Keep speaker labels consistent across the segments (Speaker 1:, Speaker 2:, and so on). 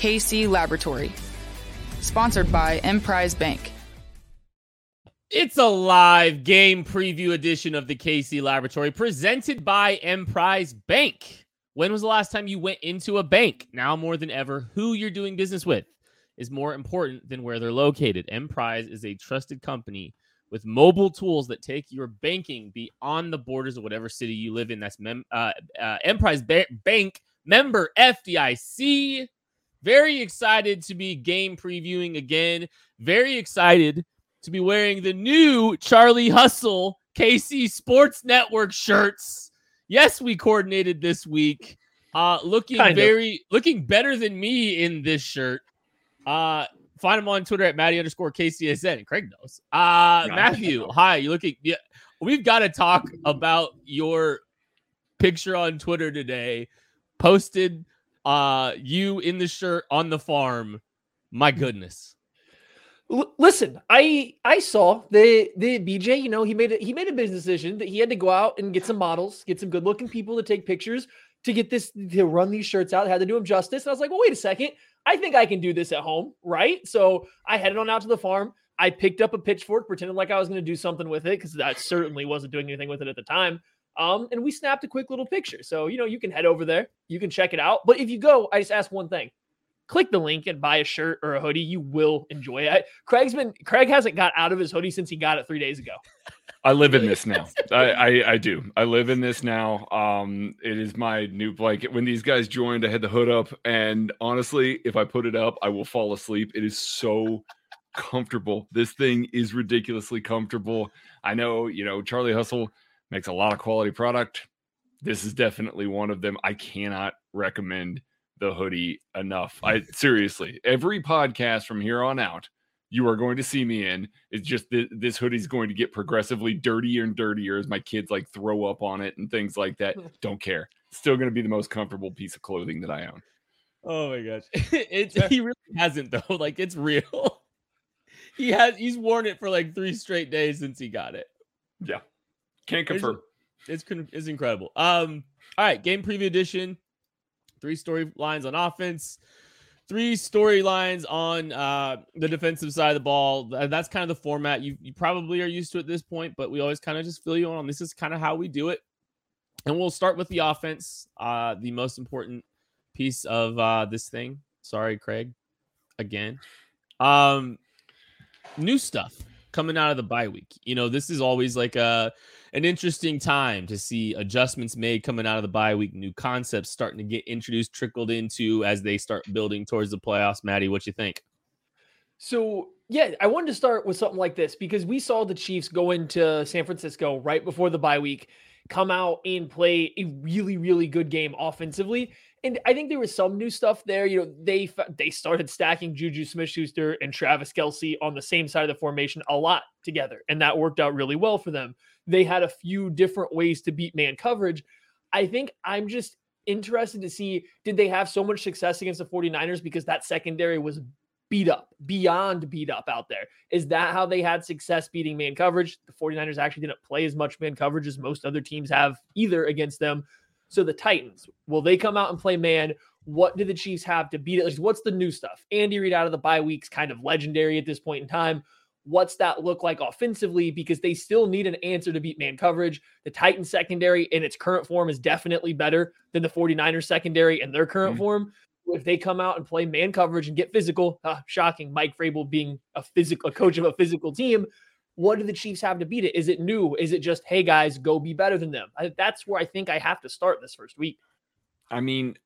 Speaker 1: KC Laboratory. Sponsored by Emprise Bank.
Speaker 2: It's a live game preview edition of the KC Laboratory presented by Emprise Bank. When was the last time you went into a bank? Now more than ever, who you're doing business with is more important than where they're located. Emprise is a trusted company with mobile tools that take your banking beyond the borders of whatever city you live in. That's mem- uh, uh, Emprise ba- Bank member FDIC. Very excited to be game previewing again. Very excited to be wearing the new Charlie Hustle KC Sports Network shirts. Yes, we coordinated this week. Uh looking
Speaker 3: Kind of.
Speaker 2: very looking better than me in this shirt. Uh find him on Twitter at Matty underscore KCSN. And Craig knows. Uh Matthew, hi. You looking yeah. We've got to talk about your picture on Twitter today. Posted uh you in the shirt on the farm. My goodness.
Speaker 3: L- listen, I I saw the the BJ. You know, he made a, he made a business decision that he had to go out and get some models, get some good looking people to take pictures to get this to run these shirts out. Had to do them justice. And I was like, well, wait a second. I think I can do this at home, right? So I headed on out to the farm. I picked up a pitchfork, pretended like I was going to do something with it because I certainly wasn't doing anything with it at the time. Um, and we snapped a quick little picture. So you know, you can head over there, you can check it out. But if you go, I just ask one thing: click the link and buy a shirt or a hoodie. You will enjoy it. Craig's been Craig hasn't got out of his hoodie since he got it three days ago.
Speaker 4: I live in this now. I, I I do. I live in this now. Um, it is my new blanket. When these guys joined, I had the hood up, and honestly, if I put it up, I will fall asleep. It is so comfortable. This thing is ridiculously comfortable. I know, you know, Charlie Hustle makes a lot of quality product. This is definitely one of them. I cannot recommend the hoodie enough. I seriously, every podcast from here on out, you are going to see me in. It's just that this hoodie's going to get progressively dirtier and dirtier as my kids like throw up on it and things like that. Don't care. Still going to be the most comfortable piece of clothing that I own.
Speaker 2: Oh my gosh. It's he really hasn't though. Like it's real. he has he's worn it for like three straight days since he got it.
Speaker 4: Yeah. Can't confirm.
Speaker 2: It's con- it's incredible. Um, all right, game preview edition. Three storylines on offense, three storylines on uh the defensive side of the ball. That's kind of the format you you probably are used to at this point, but we always kind of just fill you on. This is kind of how we do it. And we'll start with the offense, uh, the most important piece of uh this thing. Sorry, Craig, again. Um, new stuff coming out of the bye week. You know, this is always like a an interesting time to see adjustments made coming out of the bye week, new concepts starting to get introduced, trickled into as they start building towards the playoffs. Maddie, what you think?
Speaker 3: So yeah, I wanted to start with something like this because we saw the Chiefs go into San Francisco right before the bye week, come out and play a really, really good game offensively. And I think there was some new stuff there. You know, they they started stacking Juju Smith-Schuster and Travis Kelce on the same side of the formation a lot together, and that worked out really well for them. They had a few different ways to beat man coverage. I think I'm just interested to see did they have so much success against the 49ers because that secondary was beat up, beyond beat up out there. Is that how they had success beating man coverage? The 49ers actually didn't play as much man coverage as most other teams have either against them. So the Titans, will they come out and play man? What do the Chiefs have to beat it? What's the new stuff? Andy Reid out of the bye weeks, kind of legendary at this point in time. What's that look like offensively? Because they still need an answer to beat man coverage. The Titans secondary in its current form is definitely better than the 49ers secondary in their current mm-hmm. form if they come out and play man coverage and get physical, uh, shocking. Mike Vrabel being a physical a coach of a physical team. What do the Chiefs have to beat it? Is it new? Is it just, hey guys, go be better than them? I, that's where I think I have to start this first week.
Speaker 4: I mean,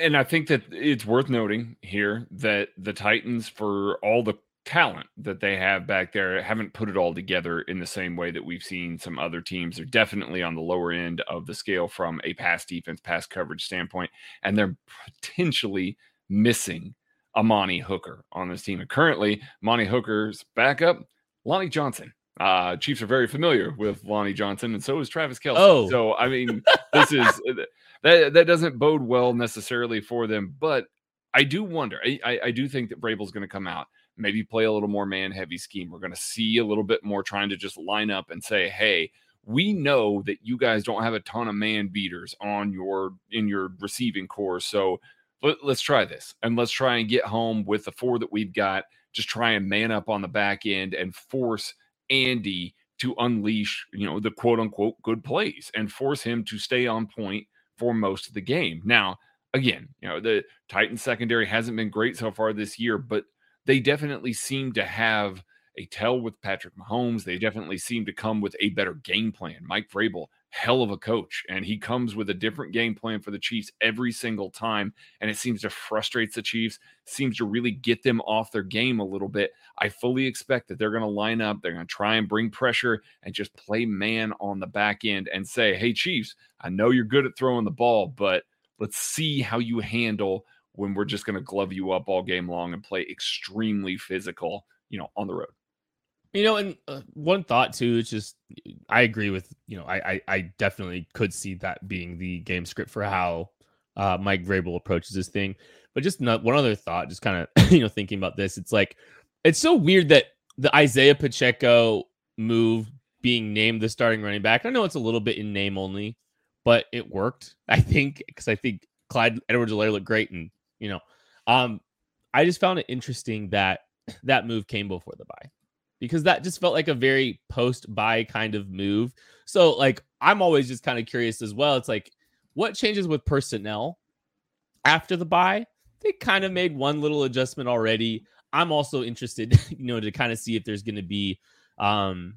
Speaker 4: and I think that it's worth noting here that the Titans, for all the talent that they have back there haven't put it all together in the same way that we've seen some other teams. They're definitely on the lower end of the scale from a pass defense, pass coverage standpoint, and they're potentially missing Amani Hooker on this team. And currently, Amani Hooker's backup, Lonnie Johnson. Uh, Chiefs are very familiar with Lonnie Johnson, and so is Travis Kelce. Oh. So I mean, this is that that doesn't bode well necessarily for them, but I do wonder. I, I, I do think that Vrabel's going to come out maybe play a little more man heavy scheme. We're going to see a little bit more trying to just line up and say, hey, we know that you guys don't have a ton of man beaters on your in your receiving corps. So let, us try this and let's try and get home with the four that we've got. Just try and man up on the back end and force Andy to unleash, you know, the quote unquote good plays and force him to stay on point for most of the game. Now, again, you know, the Titan secondary hasn't been great so far this year, but they definitely seem to have a tell with Patrick Mahomes. They definitely seem to come with a better game plan. Mike Vrabel, hell of a coach, and he comes with a different game plan for the Chiefs every single time. And it seems to frustrate the Chiefs, seems to really get them off their game a little bit. I fully expect that they're going to line up, they're going to try and bring pressure and just play man on the back end and say, hey, Chiefs, I know you're good at throwing the ball, but let's see how you handle when we're just going to glove you up all game long and play extremely physical, you know, on the road.
Speaker 2: You know, and uh, one thought too is just I agree with you know I, I, I definitely could see that being the game script for how uh, Mike Vrabel approaches this thing. But just not, one other thought, just kind of you know thinking about this, it's like it's so weird that the Isaiah Pacheco move being named the starting running back. I know it's a little bit in name only, but it worked. I think because I think Clyde Edwards-Helaire looked great and you know. Um, I just found it interesting that that move came before the bye because that just felt like a very post bye kind of move. So, like, I'm always just kind of curious as well. It's like, what changes with personnel after the bye? They kind of made one little adjustment already. I'm also interested, you know, to kind of see if there's going to be um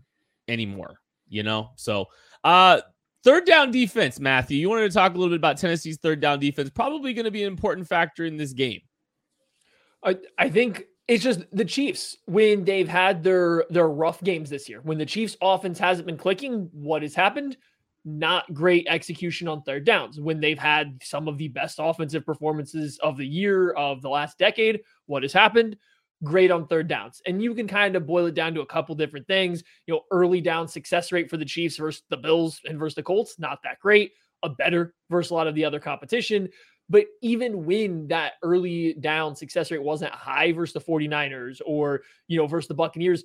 Speaker 2: any more, you know. So, uh Third down defense, Matthew. You wanted to talk a little bit about Tennessee's third down defense. Probably going to be an important factor in this game.
Speaker 3: I, I think it's just the Chiefs when they've had their their rough games this year. When the Chiefs offense hasn't been clicking, what has happened? Not great execution on third downs. When they've had some of the best offensive performances of the year of the last decade, what has happened? great on third downs. And you can kind of boil it down to a couple different things. You know, early down success rate for the Chiefs versus the Bills and versus the Colts, not that great. A better versus a lot of the other competition. But even when that early down success rate wasn't high versus the 49ers or, you know, versus the Buccaneers,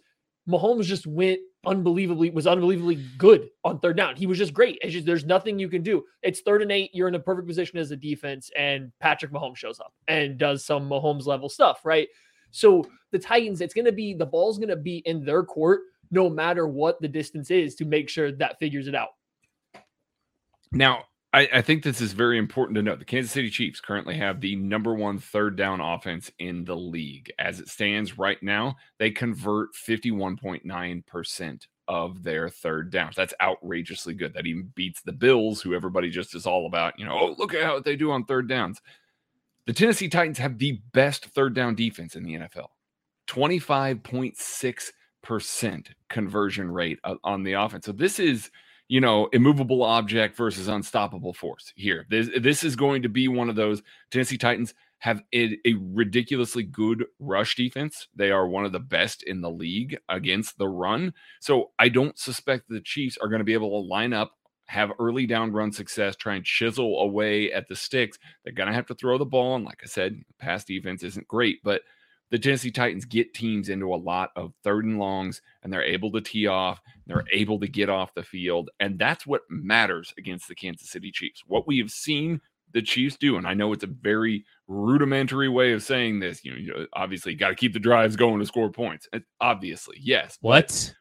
Speaker 3: Mahomes just went unbelievably, was unbelievably good on third down. He was just great. It's just, there's nothing you can do. It's third and eight. You're in a perfect position as a defense, and Patrick Mahomes shows up and does some Mahomes level stuff, right? So the Titans, it's going to be the ball's going to be in their court no matter what the distance is to make sure that figures it out.
Speaker 4: Now, I, I, think this is very important to note. The Kansas City Chiefs currently have the number one third down offense in the league. As it stands right now, they convert 51.9% of their third downs. That's outrageously good. That even beats the Bills, who everybody just is all about, you know, oh, look at how they do on third downs. The Tennessee Titans have the best third down defense in the NFL 25.6% conversion rate on the offense. So this is you know, immovable object versus unstoppable force here. This, this is going to be one of those Tennessee Titans have a, a, ridiculously good rush defense. They are one of the best in the league against the run. So I don't suspect the Chiefs are going to be able to line up, have early down run success, try and chisel away at the sticks. They're going to have to throw the ball. And like I said, pass defense isn't great, but the Tennessee Titans get teams into a lot of third and longs and they're able to tee off, they're able to get off the field. And that's what matters against the Kansas City Chiefs. What we have seen the Chiefs do, and I know it's a very rudimentary way of saying this, you know, you obviously got to keep the drives going to score points. Obviously, yes.
Speaker 2: What?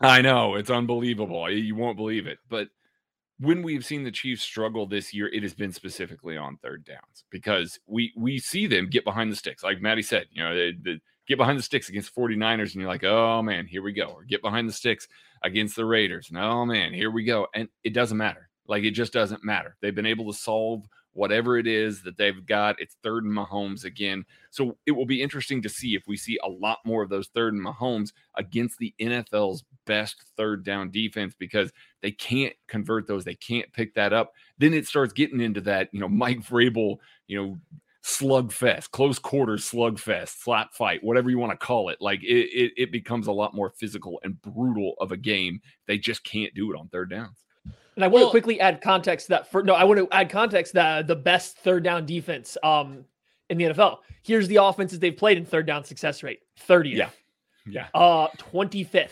Speaker 4: I know it's unbelievable. You won't believe it. But when we've seen the Chiefs struggle this year, it has been specifically on third downs because we we see them get behind the sticks. Like Maddie said, you know, they, they get behind the sticks against 49ers, and you're like, oh man, here we go. Or get behind the sticks against the Raiders. And oh man, here we go. And it doesn't matter. Like it just doesn't matter. They've been able to solve whatever it is that they've got. It's third and Mahomes again. So it will be interesting to see if we see a lot more of those third and Mahomes against the NFL's best third down defense because they can't convert those. They can't pick that up. Then it starts getting into that, you know, Mike Vrabel, you know, slugfest, close quarters slugfest, slap fight, whatever you want to call it. Like it, it, it becomes a lot more physical and brutal of a game. They just can't do it on third downs.
Speaker 3: And I want well, to quickly add context that for no, I want to add context that the best third down defense um in the NFL. Here's the offenses they've played in third down success rate: 30th.
Speaker 4: Yeah. Yeah.
Speaker 3: Uh 25th,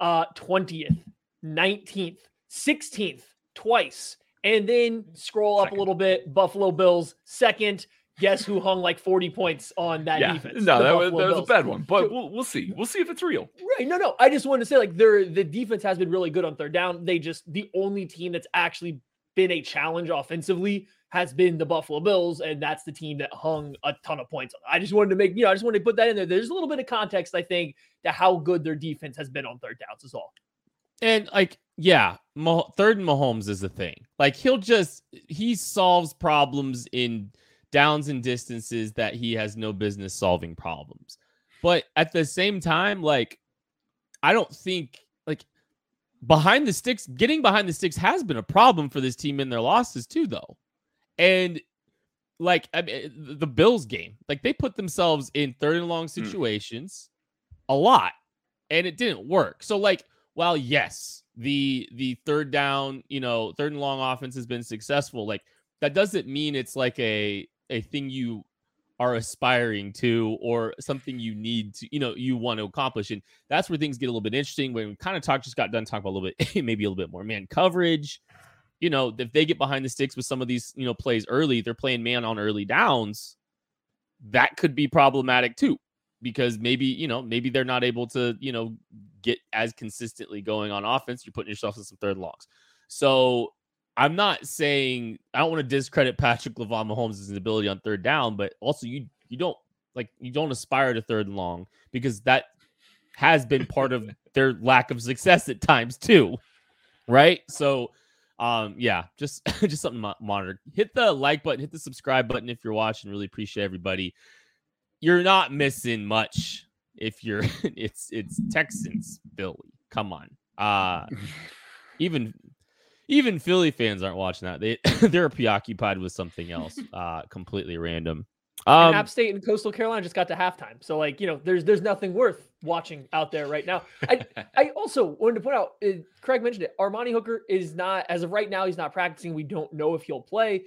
Speaker 3: uh 20th, 19th, 16th, twice. And then scroll up a little bit, Buffalo Bills second, guess who hung like 40 points on that yeah. defense?
Speaker 4: No, that was, that was, a bad one, but we'll, we'll see. We'll see if it's real.
Speaker 3: Right. No, no. I just wanted to say like their the defense has been really good on third down. They just the only team that's actually been a challenge offensively has been the Buffalo Bills, and that's the team that hung a ton of points on. I just wanted to make, you know, I just wanted to put that in there. There's a little bit of context, I think, to how good their defense has been on third downs as all.
Speaker 2: And like, yeah, third and Mahomes is the thing. Like he'll just he solves problems in downs and distances that he has no business solving problems. But at the same time, like, I don't think like behind the sticks, getting behind the sticks has been a problem for this team in their losses too, though. And like I mean, the Bills game, like they put themselves in third and long hmm. situations mm. a lot, and it didn't work. So like, while yes, the the third down, you know, third and long offense has been successful, like that doesn't mean it's like a a thing you are aspiring to or something you need to, you know, you want to accomplish. And that's where things get a little bit interesting when we kind of talk, just got done talking about a little bit, maybe a little bit more man coverage. You know, if they get behind the sticks with some of these, you know, plays early, they're playing man on early downs. That could be problematic too, because maybe, you know, maybe they're not able to, you know, get as consistently going on offense. You're putting yourself in some third longs. So I'm not saying I don't want to discredit Patrick Lavon Mahomes' ability on third down, but also you you don't like you don't aspire to third and long because that has been part of their lack of success at times too. Right? So um yeah, just just something to monitor. Hit the like button, hit the subscribe button if you're watching. Really appreciate everybody. You're not missing much if you're it's it's Texans Philly. Come on. Uh even even Philly fans aren't watching that. They they're preoccupied with something else, uh, completely random.
Speaker 3: Um, App State and Coastal Carolina just got to halftime, so like you know, there's there's nothing worth watching out there right now. I I also wanted to point out, uh, Craig mentioned it. Amani Hooker is not as of right now. He's not practicing. We don't know if he'll play.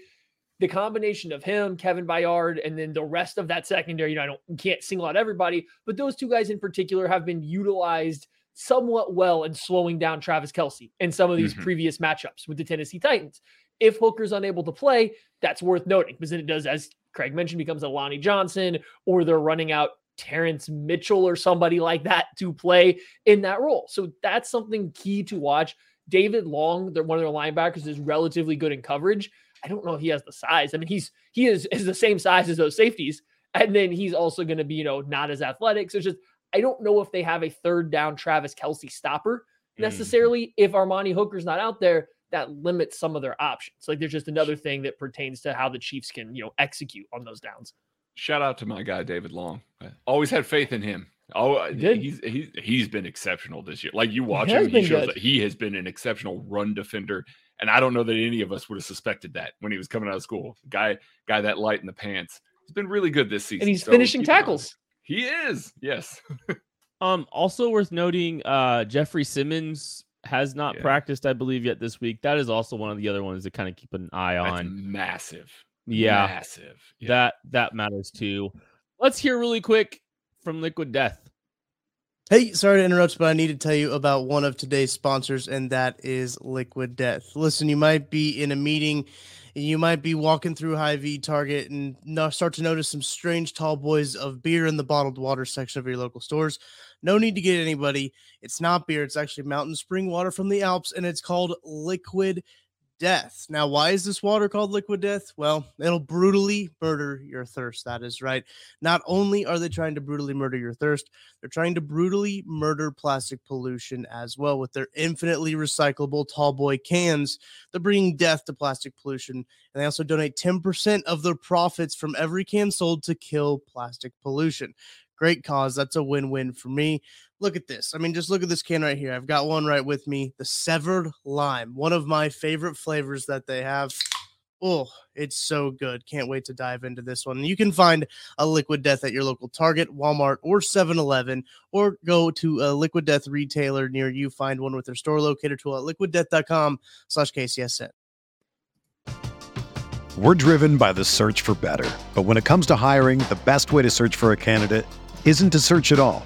Speaker 3: The combination of him, Kevin Byard, and then the rest of that secondary. You know, I don't can't single out everybody, but those two guys in particular have been utilized somewhat well in slowing down Travis Kelce in some of these mm-hmm. previous matchups with the Tennessee Titans. If Hooker's unable to play, that's worth noting because then it does, as Craig mentioned, becomes a Lonnie Johnson or they're running out Terrance Mitchell or somebody like that to play in that role. So that's something key to watch. David Long, they're one of their linebackers, is relatively good in coverage. I don't know if he has the size. I mean, he's he is is the same size as those safeties, and then he's also going to be you know not as athletic. So it's just I don't know if they have a third down Travis Kelce stopper
Speaker 2: Mm.
Speaker 3: necessarily. Mm. If Amani Hooker's not out there, that limits some of their options. Like there's just another thing that pertains to how the Chiefs can you know execute on those downs.
Speaker 4: Shout out to my guy David Long. Always had faith in him. Oh,
Speaker 3: did.
Speaker 4: he's he's he's been exceptional this year. Like you watch
Speaker 3: has
Speaker 4: him, he shows
Speaker 3: good.
Speaker 4: that he has been an exceptional run defender. And I don't know that any of us would have suspected that when he was coming out of school. Guy, guy that light in the pants. He's been really good this season.
Speaker 3: And he's
Speaker 4: so
Speaker 3: finishing tackles.
Speaker 4: He is, yes.
Speaker 2: Um, also worth noting, uh, Jeffrey Simmons has not
Speaker 4: Yeah.
Speaker 2: practiced, I believe, yet this week. That is also one of the other ones to kind of keep an eye
Speaker 4: That's
Speaker 2: on.
Speaker 4: massive.
Speaker 2: Yeah,
Speaker 4: massive. Yeah.
Speaker 2: that that matters too. Let's hear really quick from Liquid Death.
Speaker 5: Hey, sorry to interrupt, but I need to tell you about one of today's sponsors, and that is Liquid Death. Listen, you might be in a meeting, and you might be walking through Hy-Vee Target and start to notice some strange tall boys of beer in the bottled water section of your local stores. No need to get anybody. It's not beer, it's actually mountain spring water from the Alps, and it's called Liquid Death. Now, why is this water called Liquid Death? Well, it'll brutally murder your thirst. That is right. Not only are they trying to brutally murder your thirst, they're trying to brutally murder plastic pollution as well with their infinitely recyclable tall boy cans. They're bringing death to plastic pollution. And they also donate 10% of their profits from every can sold to kill plastic pollution. Great cause. That's a win win for me. Look at this. I mean, just look at this can right here. I've got one right with me the severed lime, one of my favorite flavors that they have. Oh, it's so good. Can't wait to dive into this one. You can find a Liquid Death at your local Target, Walmart, or 7 Eleven, or go to a Liquid Death retailer near you. Find one with their store locator tool at liquiddeath.com slash KCSN.
Speaker 6: We're driven by the search for better. But when it comes to hiring, the best way to search for a candidate isn't to search at all.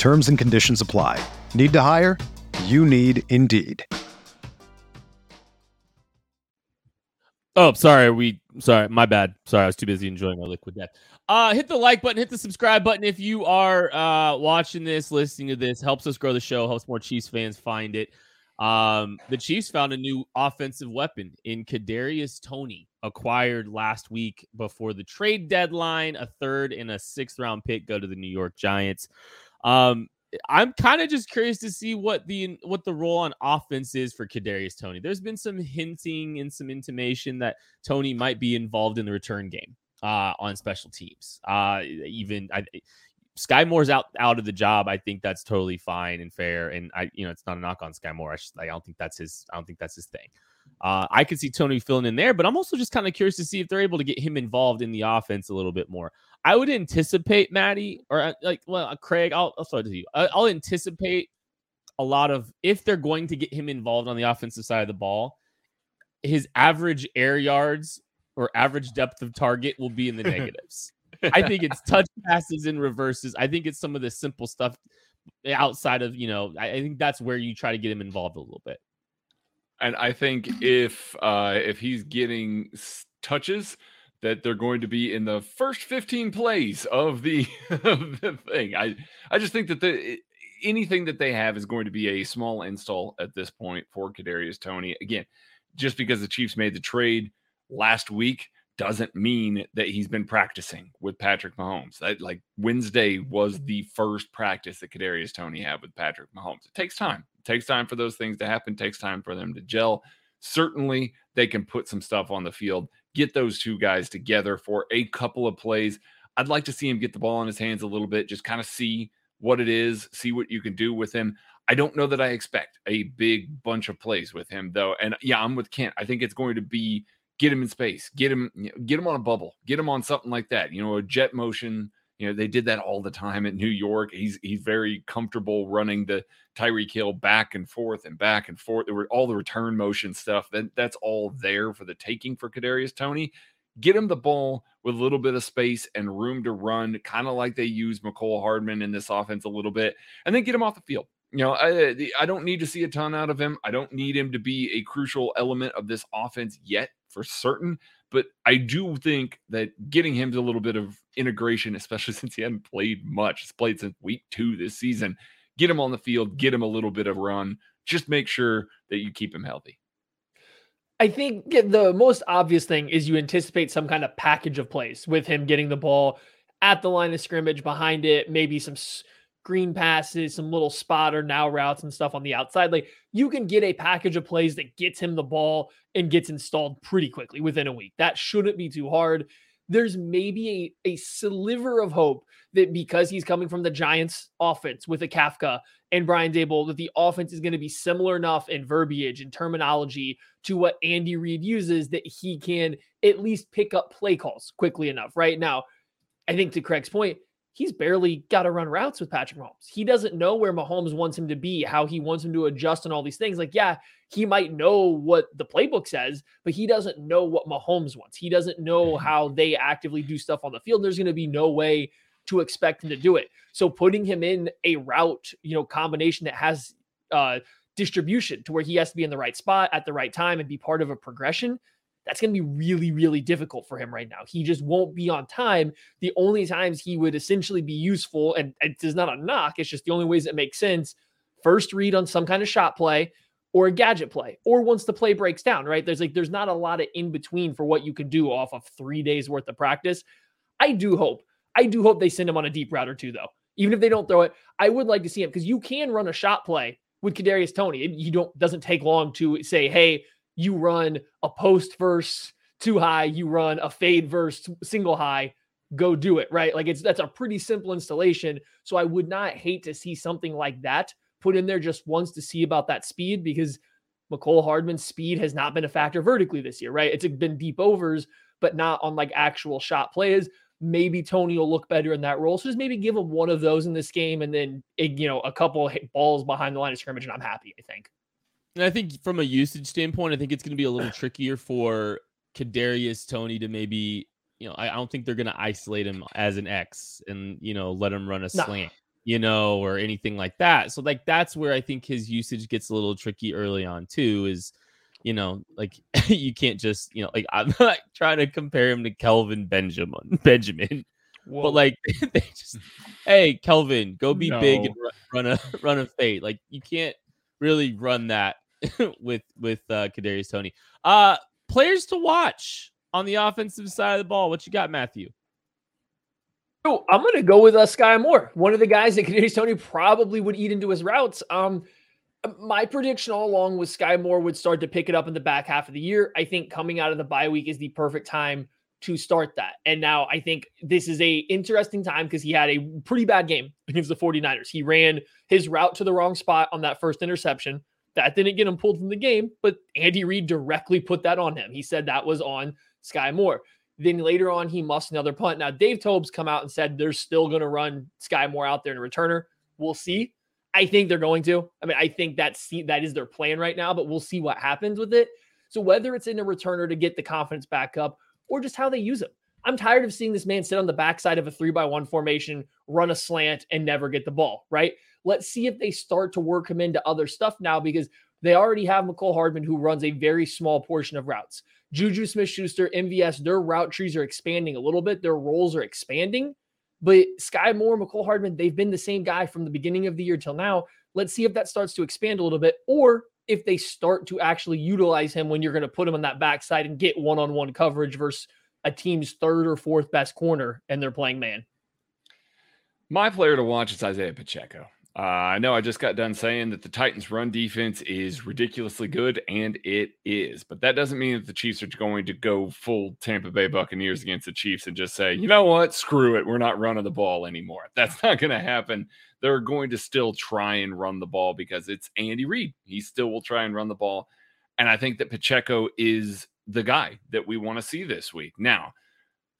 Speaker 6: Terms and conditions apply. Need to hire? You need Indeed.
Speaker 2: Oh, sorry. We sorry, my bad. Sorry, I was too busy enjoying my liquid death. Uh hit the like button, hit the subscribe button if you are uh watching this, listening to this. Helps us grow the show, helps more Chiefs fans find it. Um, the Chiefs found a new offensive weapon in Kadarius Toney, acquired last week before the trade deadline. A third and a sixth round pick go to the New York Giants. Um, I'm kind of just curious to see what the what the role on offense is for Kadarius Toney. There's been some hinting and some intimation that Toney might be involved in the return game uh, on special teams. Uh, even I, Skyy Moore's out out of the job. I think that's totally fine and fair. And I, you know, it's not a knock on Skyy Moore. I, just, I don't think that's his. I don't think that's his thing. Uh, I could see Toney filling in there, but I'm also just kind of curious to see if they're able to get him involved in the offense a little bit more. I would anticipate Maddie or uh, like, well, uh, Craig. I'll, I'll start to you. I, I'll anticipate a lot of if they're going to get him involved on the offensive side of the ball, his average air yards or average depth of target will be in the negatives. I think it's touch passes and reverses. I think it's some of the simple stuff outside of, you know, I, I think that's where you try to get him involved a little bit.
Speaker 4: And I think if uh, if he's getting touches, that they're going to be in the first 15 plays of the, of the thing. I I just think that the anything that they have is going to be a small install at this point for Kadarius Toney. Again, just because the Chiefs made the trade last week doesn't mean that he's been practicing with Patrick Mahomes. That like Wednesday was mm-hmm. the first practice that Kadarius Toney had with Patrick Mahomes. It takes time. It takes time for those things to happen. It takes time for them to gel. Certainly, they can put some stuff on the field. Get those two guys together for a couple of plays. I'd like to see him get the ball in his hands a little bit, just kind of see what it is, see what you can do with him. I don't know that I expect a big bunch of plays with him though. And yeah, I'm with Kent. I think it's going to be get him in space, get him, get him on a bubble, get him on something like that. You know, a jet motion. You know, they did that all the time at New York. He's he's very comfortable running the Tyreek Hill back and forth and back and forth. There were all the return motion stuff. That that's all there for the taking for Kadarius Toney. Get him the ball with a little bit of space and room to run, kind of like they use Mecole Hardman in this offense a little bit, and then get him off the field you know, I I don't need to see a ton out of him. I don't need him to be a crucial element of this offense yet for certain. But I do think that getting him a little bit of integration, especially since he hadn't played much, he's played since week two this season, get him on the field, get him a little bit of run. Just make sure that you keep him healthy.
Speaker 3: I think the most obvious thing is you anticipate some kind of package of plays with him getting the ball at the line of scrimmage behind it, maybe some screen passes, some little spotter now routes and stuff on the outside. Like you can get a package of plays that gets him the ball and gets installed pretty quickly within a week. That shouldn't be too hard. There's maybe a, a sliver of hope that because he's coming from the Giants offense with a Kafka and Brian Daboll, that the offense is going to be similar enough in verbiage and terminology to what Andy Reid uses that he can at least pick up play calls quickly enough. Right now, I think to Craig's point, he's barely got to run routes with Patrick Mahomes. He doesn't know where Mahomes wants him to be, how he wants him to adjust and all these things. Like, yeah, he might know what the playbook says, but he doesn't know what Mahomes wants. He doesn't know how they actively do stuff on the field. There's going to be no way to expect him to do it. So putting him in a route, you know, combination that has uh distribution to where he has to be in the right spot at the right time and be part of a progression that's going to be really, really difficult for him right now. He just won't be on time. The only times he would essentially be useful, and it is not a knock, it's just the only ways it makes sense. First read on some kind of shot play or a gadget play, or once the play breaks down, right? There's like, there's not a lot of in between for what you can do off of three days worth of practice. I do hope, I do hope they send him on a deep route or two, though. Even if they don't throw it, I would like to see him because you can run a shot play with Kadarius Toney. It, you don't doesn't take long to say, hey, you run a post verse too high, you run a fade verse single high, go do it, right? Like it's that's a pretty simple installation. So I would not hate to see something like that put in there just once to see about that speed because Mecole Hardman's speed has not been a factor vertically this year, right? It's been deep overs, but not on like actual shot plays. Maybe Toney will look better in that role. So just maybe give him one of those in this game and then, eh, you know, a couple balls behind the line of scrimmage, and I'm happy, I think.
Speaker 2: And I think from a usage standpoint, I think it's going to be a little trickier for Kadarius Toney to maybe, you know, I, I don't think they're going to isolate him as an X and you know let him run a nah. slant, you know, or anything like that. So like that's where I think his usage gets a little tricky early on too. Is you know, like you can't just, you know, like I'm not trying to compare him to Kelvin Benjamin, Benjamin, Whoa. but like they just, hey, Kelvin, go be no. big and run, run a run a fade. Like you can't really run that with with uh, Kadarius Toney. Uh, players to watch on the offensive side of the ball. What you got, Matthew?
Speaker 3: Oh, I'm gonna go with uh, Skyy Moore, one of the guys that Kadarius Toney probably would eat into his routes. Um, my prediction all along was Skyy Moore would start to pick it up in the back half of the year. I think coming out of the bye week is the perfect time to start that. And now I think this is a interesting time because he had a pretty bad game against the 49ers. He ran his route to the wrong spot on that first interception. That didn't get him pulled from the game, but Andy Reid directly put that on him. He said that was on Skyy Moore. Then later on, he mussed another punt. Now, Dave Toub's come out and said they're still going to run Skyy Moore out there in a returner. We'll see. I think they're going to. I mean, I think that's that is their plan right now, but we'll see what happens with it. So whether it's in a returner to get the confidence back up or just how they use him, I'm tired of seeing this man sit on the backside of a three by one formation, run a slant, and never get the ball. Right? Let's see if they start to work him into other stuff now because they already have Mecole Hardman who runs a very small portion of routes. Juju Smith Schuster, MVS, their route trees are expanding a little bit, their roles are expanding. But Skyy Moore, Mecole Hardman, they've been the same guy from the beginning of the year till now. Let's see if that starts to expand a little bit, or if they start to actually utilize him when you're going to put him on that backside and get one on one coverage versus a team's third or fourth best corner and they're playing man.
Speaker 4: My player to watch is Isaiah Pacheco. Uh, I know I just got done saying that the Titans' run defense is ridiculously good, and it is. But that doesn't mean that the Chiefs are going to go full Tampa Bay Buccaneers against the Chiefs and just say, you know what, screw it, we're not running the ball anymore. That's not going to happen. They're going to still try and run the ball because it's Andy Reid. He still will try and run the ball. And I think that Pacheco is the guy that we want to see this week. Now,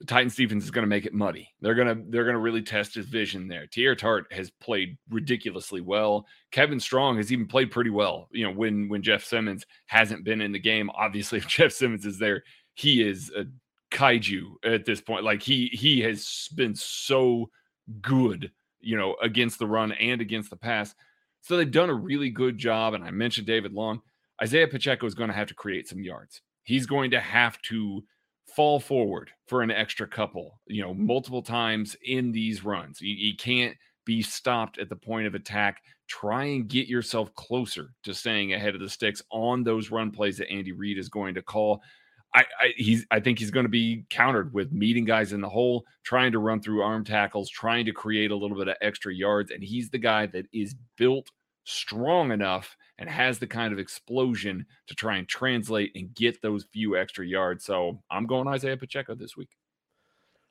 Speaker 4: Titans defense is going to make it muddy. They're going to they're going to really test his vision there. Teair Tart has played ridiculously well. Kevin Strong has even played pretty well. You know, when when Jeff Simmons hasn't been in the game, obviously if Jeff Simmons is there, he is a kaiju at this point. Like he he has been so good, you know, against the run and against the pass. So they've done a really good job. And I mentioned David Long. Isaiah Pacheco is going to have to create some yards. He's going to have to fall forward for an extra couple, you know, multiple times in these runs. You, you, can't be stopped at the point of attack. Try and get yourself closer to staying ahead of the sticks on those run plays that Andy Reid is going to call. I, I he's I think he's going to be countered with meeting guys in the hole, trying to run through arm tackles, trying to create a little bit of extra yards, and he's the guy that is built strong enough and has the kind of explosion to try and translate and get those few extra yards. So I'm going Isaiah Pacheco this week.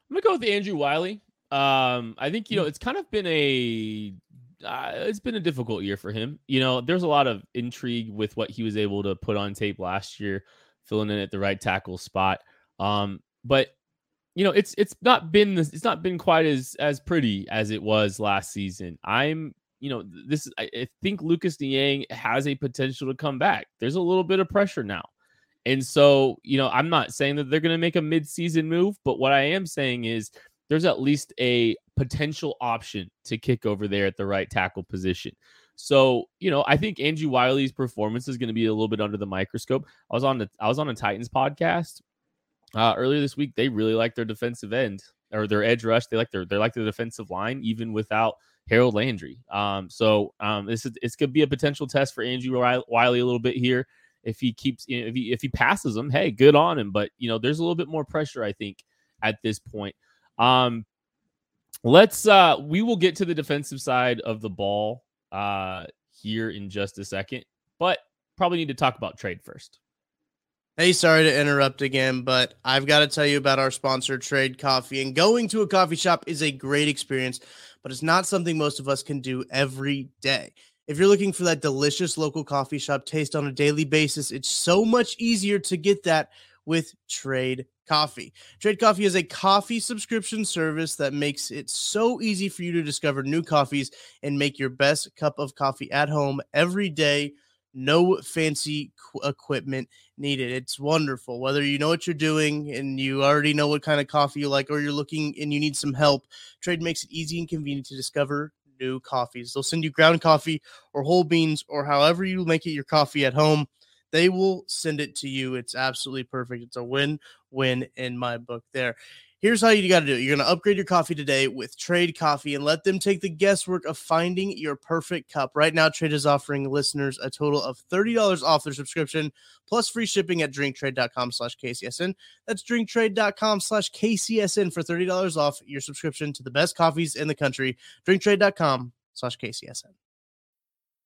Speaker 2: I'm gonna go with Andrew Wylie. Um, I think you know it's kind of been a uh, it's been a difficult year for him. You know, there's a lot of intrigue with what he was able to put on tape last year, filling in at the right tackle spot. Um, but you know, it's it's not been this, it's not been quite as as pretty as it was last season. I'm you know, this I, I think Lucas Niang has a potential to come back. There's a little bit of pressure now. And so, you know, I'm not saying that they're going to make a mid-season move, but what I am saying is there's at least a potential option to kick over there at the right tackle position. So, you know, I think Andrew Wylie's performance is going to be a little bit under the microscope. I was on the I was on a Titans podcast uh, earlier this week. They really like their defensive end or their edge rush. They like their they like the defensive line even without Harold Landry. Um, so um, this is it's gonna be a potential test for Andrew Wylie a little bit here. If he keeps, if he if he passes him, hey, good on him. But you know, there's a little bit more pressure, I think, at this point. Um, let's uh, we will get to the defensive side of the ball uh here in just a second, but probably need to talk about trade first.
Speaker 5: Hey, sorry to interrupt again, but I've got to tell you about our sponsor, Trade Coffee. And going to a coffee shop is a great experience, but it's not something most of us can do every day. If you're looking for that delicious local coffee shop taste on a daily basis, it's so much easier to get that with Trade Coffee. Trade Coffee is a coffee subscription service that makes it so easy for you to discover new coffees and make your best cup of coffee at home every day no fancy qu- equipment needed. It's wonderful. Whether you know what you're doing and you already know what kind of coffee you like, or you're looking and you need some help, Trade makes it easy and convenient to discover new coffees. They'll send you ground coffee or whole beans or however you make it your coffee at home. They will send it to you. It's absolutely perfect. It's a win win in my book there. Here's how you got to do it. You're going to upgrade your coffee today with Trade Coffee and let them take the guesswork of finding your perfect cup. Right now, Trade is offering listeners a total of $30 off their subscription plus free shipping at drinktrade.com slash KCSN. That's drinktrade.com slash KCSN for $30 off your subscription to the best coffees in the country. Drinktrade.com slash KCSN.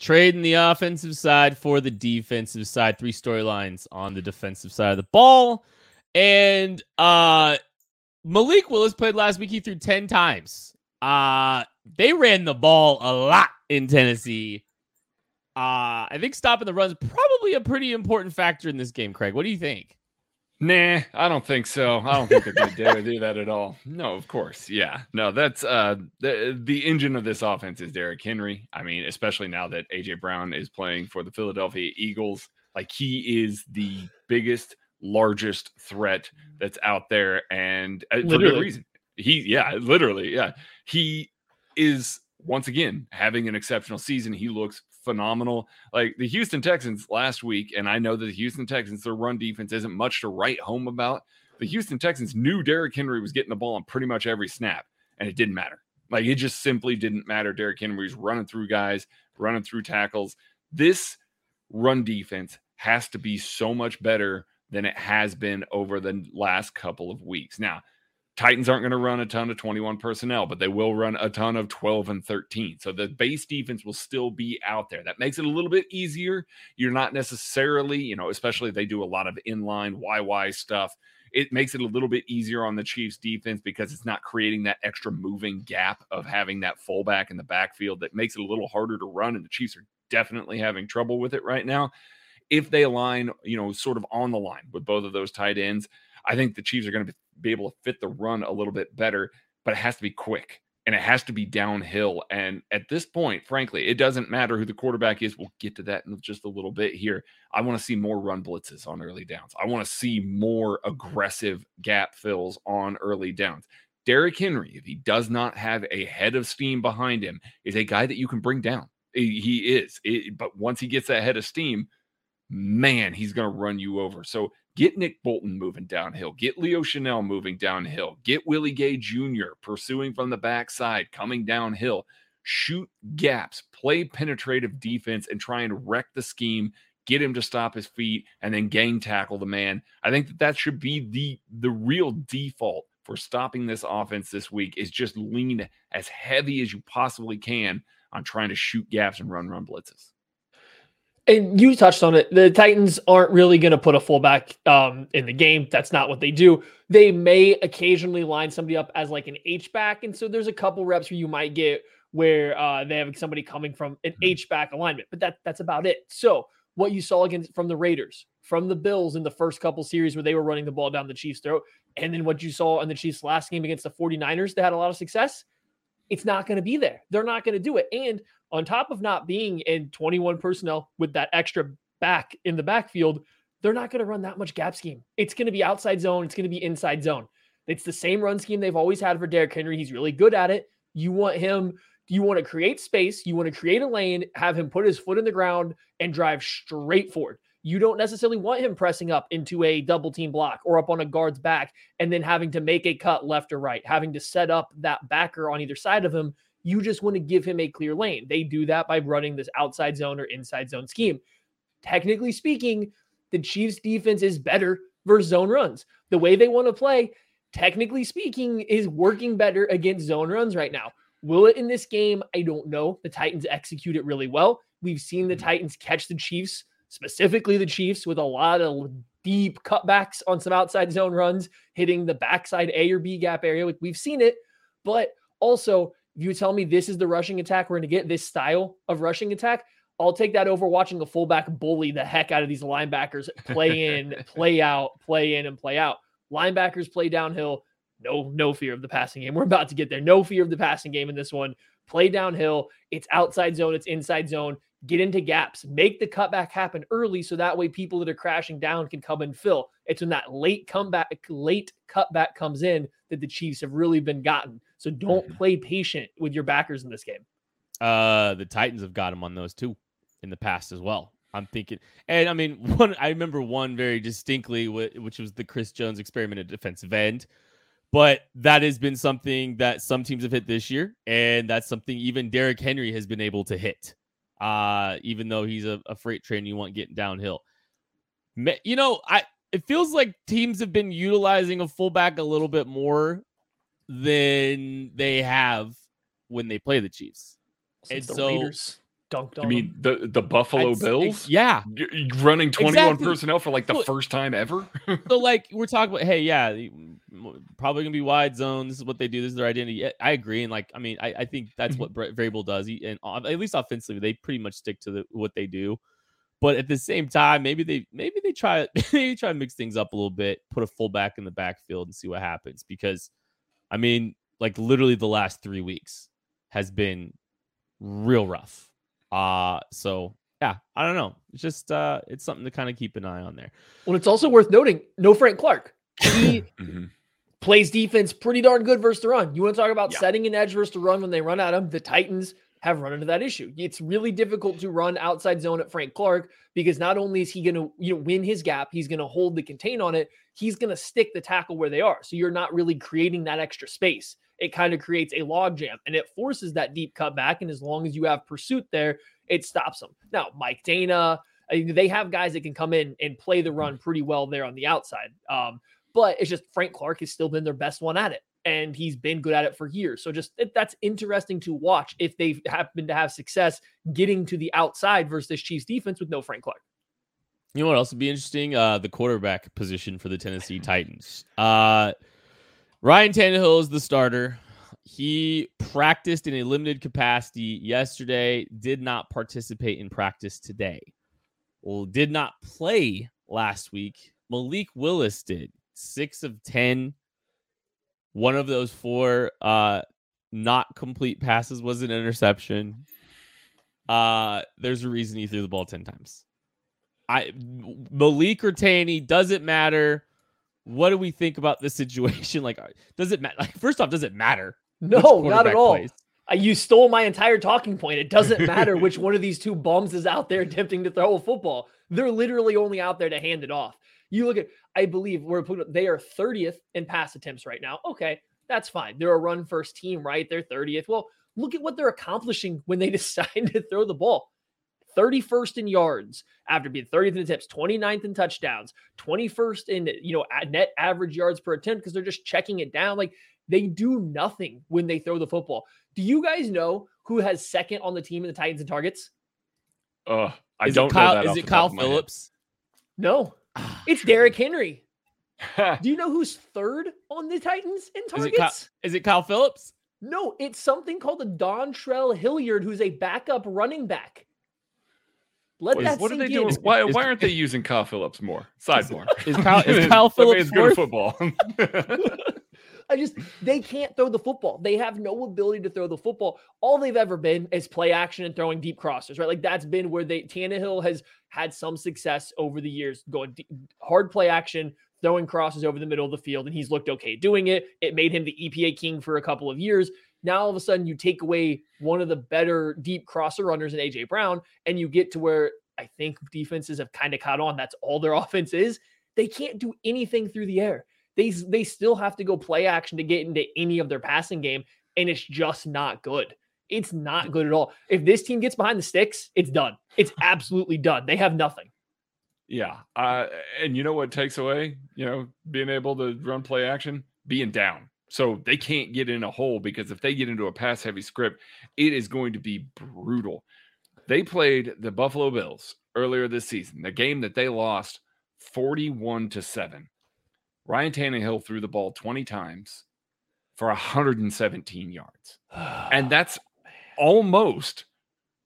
Speaker 2: Trading the offensive side for the defensive side. Three storylines on the defensive side of the ball. And uh Malik Willis played last week. He threw 10 times. Uh they ran the ball a lot in Tennessee. Uh I think stopping the runs probably a pretty important factor in this game, Craig. What do you think?
Speaker 4: Nah, I don't think so. I don't think they're going to dare do that at all. No, of course. Yeah. No, that's uh the the engine of this offense is Derrick Henry. I mean, especially now that AJ Brown is playing for the Philadelphia Eagles, like he is the biggest, largest threat that's out there and uh, for good reason. He yeah, literally, yeah. He is once again having an exceptional season. He looks phenomenal. Like the Houston Texans last week, and I know that the Houston Texans, their run defense isn't much to write home about. The Houston Texans knew Derrick Henry was getting the ball on pretty much every snap, and it didn't matter. Like it just simply didn't matter. Derrick Henry's running through guys, running through tackles. This run defense has to be so much better than it has been over the last couple of weeks. Now, Titans aren't going to run a ton of 21 personnel, but they will run a ton of 12 and 13. So the base defense will still be out there. That makes it a little bit easier. You're not necessarily, you know, especially they do a lot of inline YY stuff. It makes it a little bit easier on the Chiefs defense because it's not creating that extra moving gap of having that fullback in the backfield that makes it a little harder to run. And the Chiefs are definitely having trouble with it right now. If they align, you know, sort of on the line with both of those tight ends, I think the Chiefs are going to be able to fit the run a little bit better, but it has to be quick and it has to be downhill. And at this point, frankly, it doesn't matter who the quarterback is. We'll get to that in just a little bit here. I want to see more run blitzes on early downs. I want to see more aggressive gap fills on early downs. Derrick Henry, if he does not have a head of steam behind him, is a guy that you can bring down. He is. It, but once he gets that head of steam, man, he's going to run you over. So Get Nick Bolton moving downhill. Get Leo Chenal moving downhill. Get Willie Gay Jr. pursuing from the backside, coming downhill. Shoot gaps, play penetrative defense, and try and wreck the scheme. Get him to stop his feet, and then gang tackle the man. I think that that should be the the real default for stopping this offense this week. Is just lean as heavy as you possibly can on trying to shoot gaps and run run blitzes
Speaker 3: and you touched on it. The Titans aren't really going to put a fullback um, in the game. That's not what they do. They may occasionally line somebody up as like an H back, and so there's a couple reps where you might get where uh, they have somebody coming from an mm-hmm. H back alignment, but that that's about it. So what you saw against from the Raiders, from the Bills in the first couple series where they were running the ball down the Chiefs' throat, and then what you saw in the Chiefs' last game against the 49ers, they had a lot of success. It's not going to be there. They're not going to do it. And on top of not being in 21 personnel with that extra back in the backfield, they're not going to run that much gap scheme. It's going to be outside zone, it's going to be inside zone. It's the same run scheme they've always had for Derrick Henry. He's really good at it. You want him, you want to create space, you want to create a lane, have him put his foot in the ground and drive straight forward. You don't necessarily want him pressing up into a double team block or up on a guard's back and then having to make a cut left or right, having to set up that backer on either side of him you just want to give him a clear lane. They do that by running this outside zone or inside zone scheme. Technically speaking, the Chiefs defense is better versus zone runs. The way they want to play, technically speaking, is working better against zone runs right now. Will it in this game? I don't know. The Titans execute it really well. We've seen the mm-hmm. Titans catch the Chiefs, specifically the Chiefs, with a lot of deep cutbacks on some outside zone runs, hitting the backside A or B gap area. We've seen it, but also if you tell me this is the rushing attack we're going to get, this style of rushing attack, I'll take that over watching a fullback bully the heck out of these linebackers, play in, play out, play in, and play out. Linebackers play downhill. No, no fear of the passing game. We're about to get there. No fear of the passing game in this one. Play downhill. It's outside zone. It's inside zone. Get into gaps. Make the cutback happen early, so that way people that are crashing down can come and fill. It's when that late comeback, late cutback comes in that the Chiefs have really been gotten. So don't mm-hmm. play patient with your backers in this game.
Speaker 2: Uh, the Titans have got him on those too in the past as well. I'm thinking, and I mean, one I remember one very distinctly, which was the Chris Jones experiment at defensive end. But that has been something that some teams have hit this year, and that's something even Derrick Henry has been able to hit. Uh, even though he's a, a freight train, you want getting downhill. You know, I it feels like teams have been utilizing a fullback a little bit more than they have when they play the Chiefs.
Speaker 3: Since and the so Raiders dunked on.
Speaker 4: You mean the the Buffalo I'd, Bills?
Speaker 2: Yeah,
Speaker 4: running twenty one exactly. personnel for like the so, first time ever.
Speaker 2: so like we're talking about, hey, yeah, probably gonna be wide zone. This is what they do. This is their identity. I agree, and like I mean, I, I think that's what Brett Vrabel does. He, and uh, at least offensively, they pretty much stick to the, what they do. But at the same time, maybe they maybe they try maybe try to mix things up a little bit, put a fullback in the backfield and see what happens. Because I mean, like literally the last three weeks has been real rough. Uh so yeah, I don't know. It's just uh it's something to kind of keep an eye on there.
Speaker 3: Well, it's also worth noting, no Frank Clark. He
Speaker 4: mm-hmm.
Speaker 3: plays defense pretty darn good versus the run. You want to talk about
Speaker 4: Yeah.
Speaker 3: setting an edge versus the run when they run at him? The Titans have run into that issue. It's really difficult to run outside zone at Frank Clark because not only is he going to you know win his gap, he's going to hold the contain on it. He's going to stick the tackle where they are. So you're not really creating that extra space. It kind of creates a log jam and it forces that deep cut back. And as long as you have pursuit there, it stops them. Now, Mike Danna, they have guys that can come in and play the run pretty well there on the outside. Um, but it's just Frank Clark has still been their best one at it, and he's been good at it for years. So just it, that's interesting to watch if they happen to have success getting to the outside versus this Chiefs defense with no Frank Clark.
Speaker 2: You know what else would be interesting? Uh, the quarterback position for the Tennessee Titans. Uh, Ryan Tannehill is the starter. He practiced in a limited capacity yesterday, did not participate in practice today. Well, did not play last week. Malik Willis did six of 10. One of those four uh, not complete passes was an interception. Uh, there's a reason he threw the ball 10 times. I Malik or Tanny doesn't matter. What do we think about this situation? Like, uh, does it matter? Like, first off, does it matter?
Speaker 3: No, not at all.
Speaker 2: plays?
Speaker 3: You stole my entire talking point. It doesn't matter which one of these two bums is out there attempting to throw a football. They're literally only out there to hand it off. You look at, I believe we're putting, they are 30th in pass attempts right now. Okay, that's fine. They're a run first team, right? They're 30th. Well, look at what they're accomplishing when they decide to throw the ball. 31st in yards after being 30th in attempts, 29th in touchdowns, 21st in you know net average yards per attempt because they're just checking it down. Like they do nothing when they throw the football. Do you guys know who has second on the team in the Titans and targets?
Speaker 4: Uh, I
Speaker 2: Is
Speaker 4: don't
Speaker 2: it Kyle,
Speaker 4: know that.
Speaker 2: Is it Kyle
Speaker 4: top of my head.
Speaker 2: Philips?
Speaker 3: No,
Speaker 2: Ah,
Speaker 3: it's Derrick Henry. Do you know who's third on the Titans in
Speaker 2: Is it,
Speaker 3: targets?
Speaker 2: Kyle, is it Kyle Philips?
Speaker 3: No, it's something called the Dontrell Hilliard, who's a backup running back. Let
Speaker 4: what,
Speaker 3: that
Speaker 4: what are
Speaker 3: sink
Speaker 4: they doing? Why,
Speaker 2: is-
Speaker 4: why aren't they using Kyle Philips more? Sidebar.
Speaker 2: Is Kyle, is Kyle
Speaker 4: That
Speaker 2: Philips
Speaker 4: man's good at football.
Speaker 3: I just they can't throw the football. They have no ability to throw the football. All they've ever been is play action and throwing deep crossers, right? Like that's been where they Tannehill has had some success over the years, going deep, hard play action, throwing crosses over the middle of the field, and he's looked okay doing it. It made him the EPA king for a couple of years. Now all of a sudden you take away one of the better deep crosser runners in AJ Brown, and you get to where I think defenses have kind of caught on. That's all their offense is. They can't do anything through the air they they still have to go play action to get into any of their passing game, and it's just not good. It's not good at all. If this team gets behind the sticks, it's done. It's absolutely done. They have nothing.
Speaker 4: yeah. Uh, and you know what takes away, you know, being able to run play action? Being down. So they can't get in a hole because if they get into a pass heavy script, it is going to be brutal. They played the Buffalo Bills earlier this season, the game that they lost 41 to 7. Ryan Tannehill threw the ball 20 times for 117 yards. And that's almost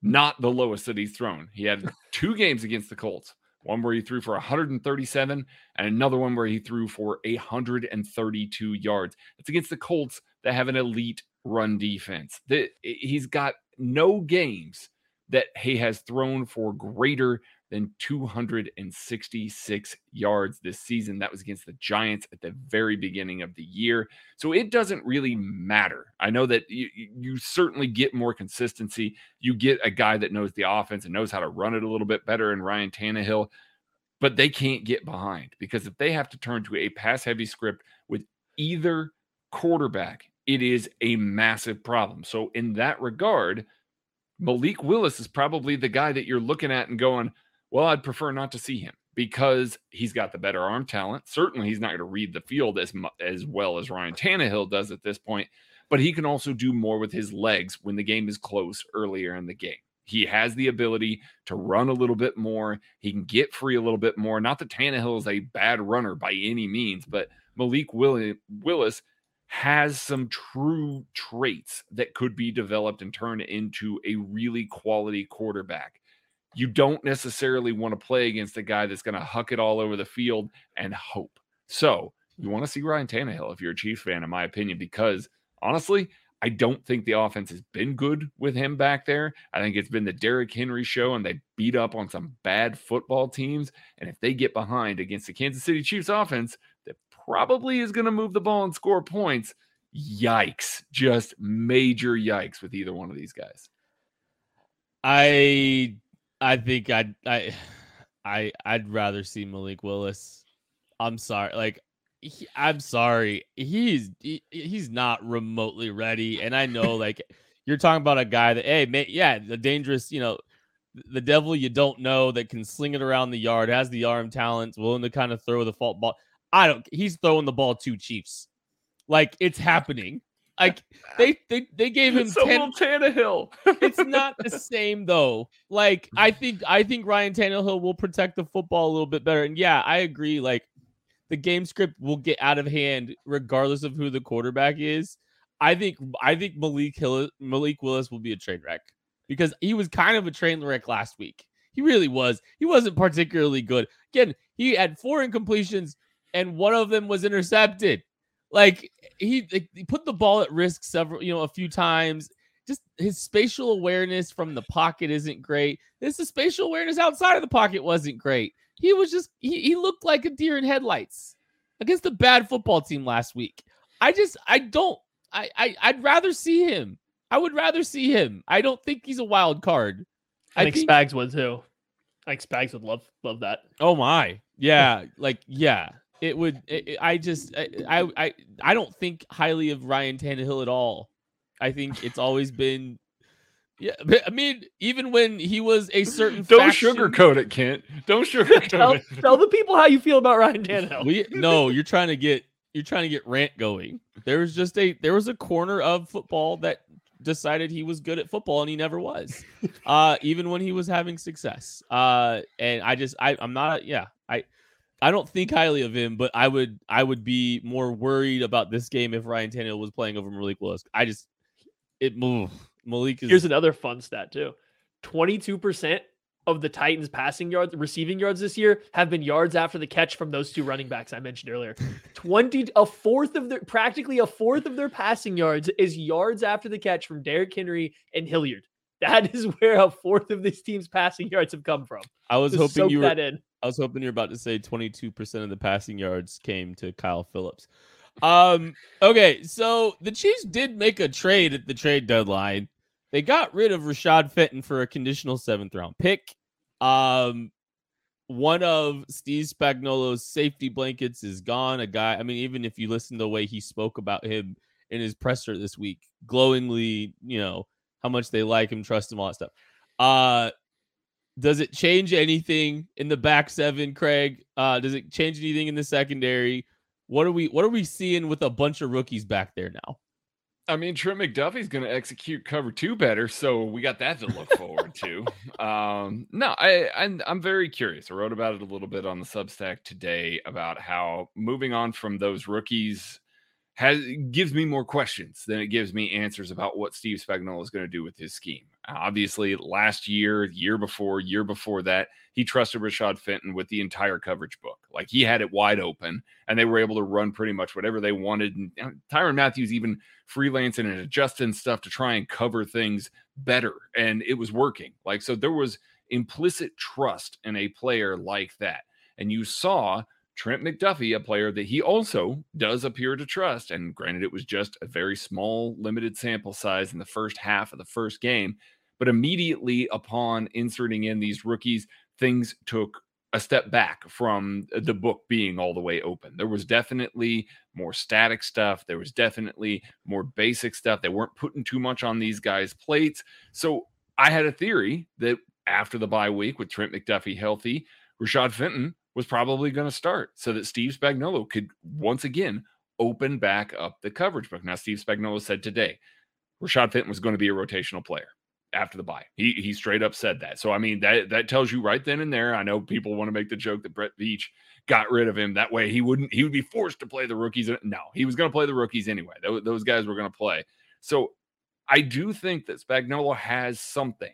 Speaker 4: not the lowest that he's thrown. He had two games against the Colts, one where he threw for 137 and another one where he threw for 132 yards. It's against the Colts that have an elite run defense. He's got no games that he has thrown for greater than 266 yards this season. That was against the Giants at the very beginning of the year. So it doesn't really matter. I know that you, you- certainly get more consistency. You get a guy that knows the offense and knows how to run it a little bit better in Ryan Tannehill, but they can't get behind because if they have to turn to a pass heavy script with either quarterback, it is a massive problem. So, in that regard, Malik Willis is probably the guy that you're looking at and going, well, I'd prefer not to see him because he's got the better arm talent. Certainly, he's not going to read the field as as well as Ryan Tannehill does at this point, but he can also do more with his legs when the game is close earlier in the game. He has the ability to run a little bit more. He can get free a little bit more. Not that Tannehill is a bad runner by any means, but Malik Willis has some true traits that could be developed and turned into a really quality quarterback. You don't necessarily want to play against a guy that's going to huck it all over the field and hope. So you want to see Ryan Tannehill if you're a Chiefs fan, in my opinion, because honestly, I don't think the offense has been good with him back there. I think it's been the Derrick Henry show, and they beat up on some bad football teams. And if they get behind against the Kansas City Chiefs offense, that probably is going to move the ball and score points. Yikes. Just major yikes with either one of these guys.
Speaker 2: I I think I'd I I I'd rather see Malik Willis. I'm sorry. Like he, I'm sorry. He's he, he's not remotely ready and I know like you're talking about a guy that hey, man, yeah, the dangerous, you know, the devil you don't know that can sling it around the yard, has the arm talents, willing to kind of throw the fault ball. I don't he's throwing the ball to Chiefs. Like it's happening. Like they they, they gave him
Speaker 4: so
Speaker 2: 10
Speaker 4: will Tannehill.
Speaker 2: it's not the same though. Like I think I think Ryan Tannehill will protect the football a little bit better. And yeah, I agree. Like the game script will get out of hand regardless of who the quarterback is. I think I think Malik Hill, Malik Willis will be a train wreck because he was kind of a train wreck last week. He really was. He wasn't particularly good. Again, he had four incompletions and one of them was intercepted. Like he, he put the ball at risk several, you know, a few times. Just his spatial awareness from the pocket isn't great. His spatial awareness outside of the pocket wasn't great. He was just he, he looked like a deer in headlights against a bad football team last week. I just I don't I, I I'd rather see him. I would rather see him. I don't think he's a wild card.
Speaker 3: I, think, think Spags would too. I think Spags would love love that.
Speaker 2: Oh my, yeah, like yeah, it would. It, I just I, I I don't think highly of Ryan Tannehill at all. I think it's always been. Yeah, I mean, even when he was a certain
Speaker 4: don't
Speaker 2: faction,
Speaker 4: sugarcoat it, Kent. Don't sugarcoat
Speaker 3: tell,
Speaker 4: it.
Speaker 3: tell the people how you feel about Ryan Tannehill.
Speaker 2: We no, you're trying to get you're trying to get rant going. There was just a there was a corner of football that decided he was good at football and he never was. uh even when he was having success. Uh and I just I I'm not yeah, I I don't think highly of him, but I would I would be more worried about this game if Ryan Tannehill was playing over Malik Willis. I just it move Malik is
Speaker 3: Here's another fun stat too. 22% of the Titans passing yards, receiving yards this year have been yards after the catch from those two running backs I mentioned earlier. 20 a fourth of their practically a fourth of their passing yards is yards after the catch from Derrick Henry and Hilliard. That is where a fourth of this team's passing yards have come from.
Speaker 2: I was
Speaker 3: Just
Speaker 2: hoping you were
Speaker 3: that in.
Speaker 2: I was hoping you're about to say 22% of the passing yards came to Kyle Philips. Um okay, so the Chiefs did make a trade at the trade deadline. They got rid of Rashad Fenton for a conditional 7th round pick. Um one of Steve Spagnuolo's safety blankets is gone. A guy, I mean, even if you listen to the way he spoke about him in his presser this week, glowingly, you know, how much they like him, trust him, all that stuff. Uh does it change anything in the back seven, Craig? Uh, does it change anything in the secondary? What are we what are we seeing with a bunch of rookies back there now?
Speaker 4: I mean, Trent McDuffie's going to execute cover two better, so we got that to look forward to. Um, no, I, I I'm very curious. I wrote about it a little bit on the Substack today about how moving on from those rookies has gives me more questions than it gives me answers about what Steve Spagnuolo is going to do with his scheme. Obviously, last year, year before, year before that, he trusted Rashad Fenton with the entire coverage book. Like he had it wide open, and they were able to run pretty much whatever they wanted. And Tyrann Mathieu even freelancing and adjusting stuff to try and cover things better, and it was working. Like so, there was implicit trust in a player like that, and you saw Trent McDuffie, a player that he also does appear to trust. And granted, it was just a very small, limited sample size in the first half of the first game. But immediately upon inserting in these rookies, things took a step back from the book being all the way open. There was definitely more static stuff. There was definitely more basic stuff. They weren't putting too much on these guys' plates. So I had a theory that after the bye week with Trent McDuffie healthy, Rashad Fenton was probably going to start so that Steve Spagnuolo could once again open back up the coverage book. Now, Steve Spagnuolo said today Rashad Fenton was going to be a rotational player after the bye. He he straight up said that. So I mean that that tells you right then and there. I know people want to make the joke that Brett Veach got rid of him that way. He wouldn't. He would be forced to play the rookies. No, he was going to play the rookies anyway. Those, those guys were going to play. So I do think that Spagnuolo has something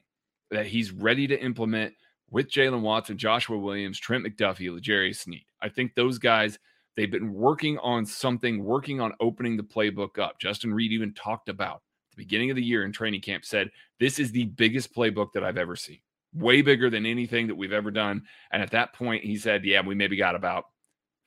Speaker 4: that he's ready to implement with Jaylen Watson, Joshua Williams, Trent McDuffie, L'Jarius Sneed. I think those guys, they've been working on something, working on opening the playbook up. Justin Reid even talked about at the beginning of the year in training camp, said, This is the biggest playbook that I've ever seen. Way bigger than anything that we've ever done. And at that point, he said, Yeah, we maybe got about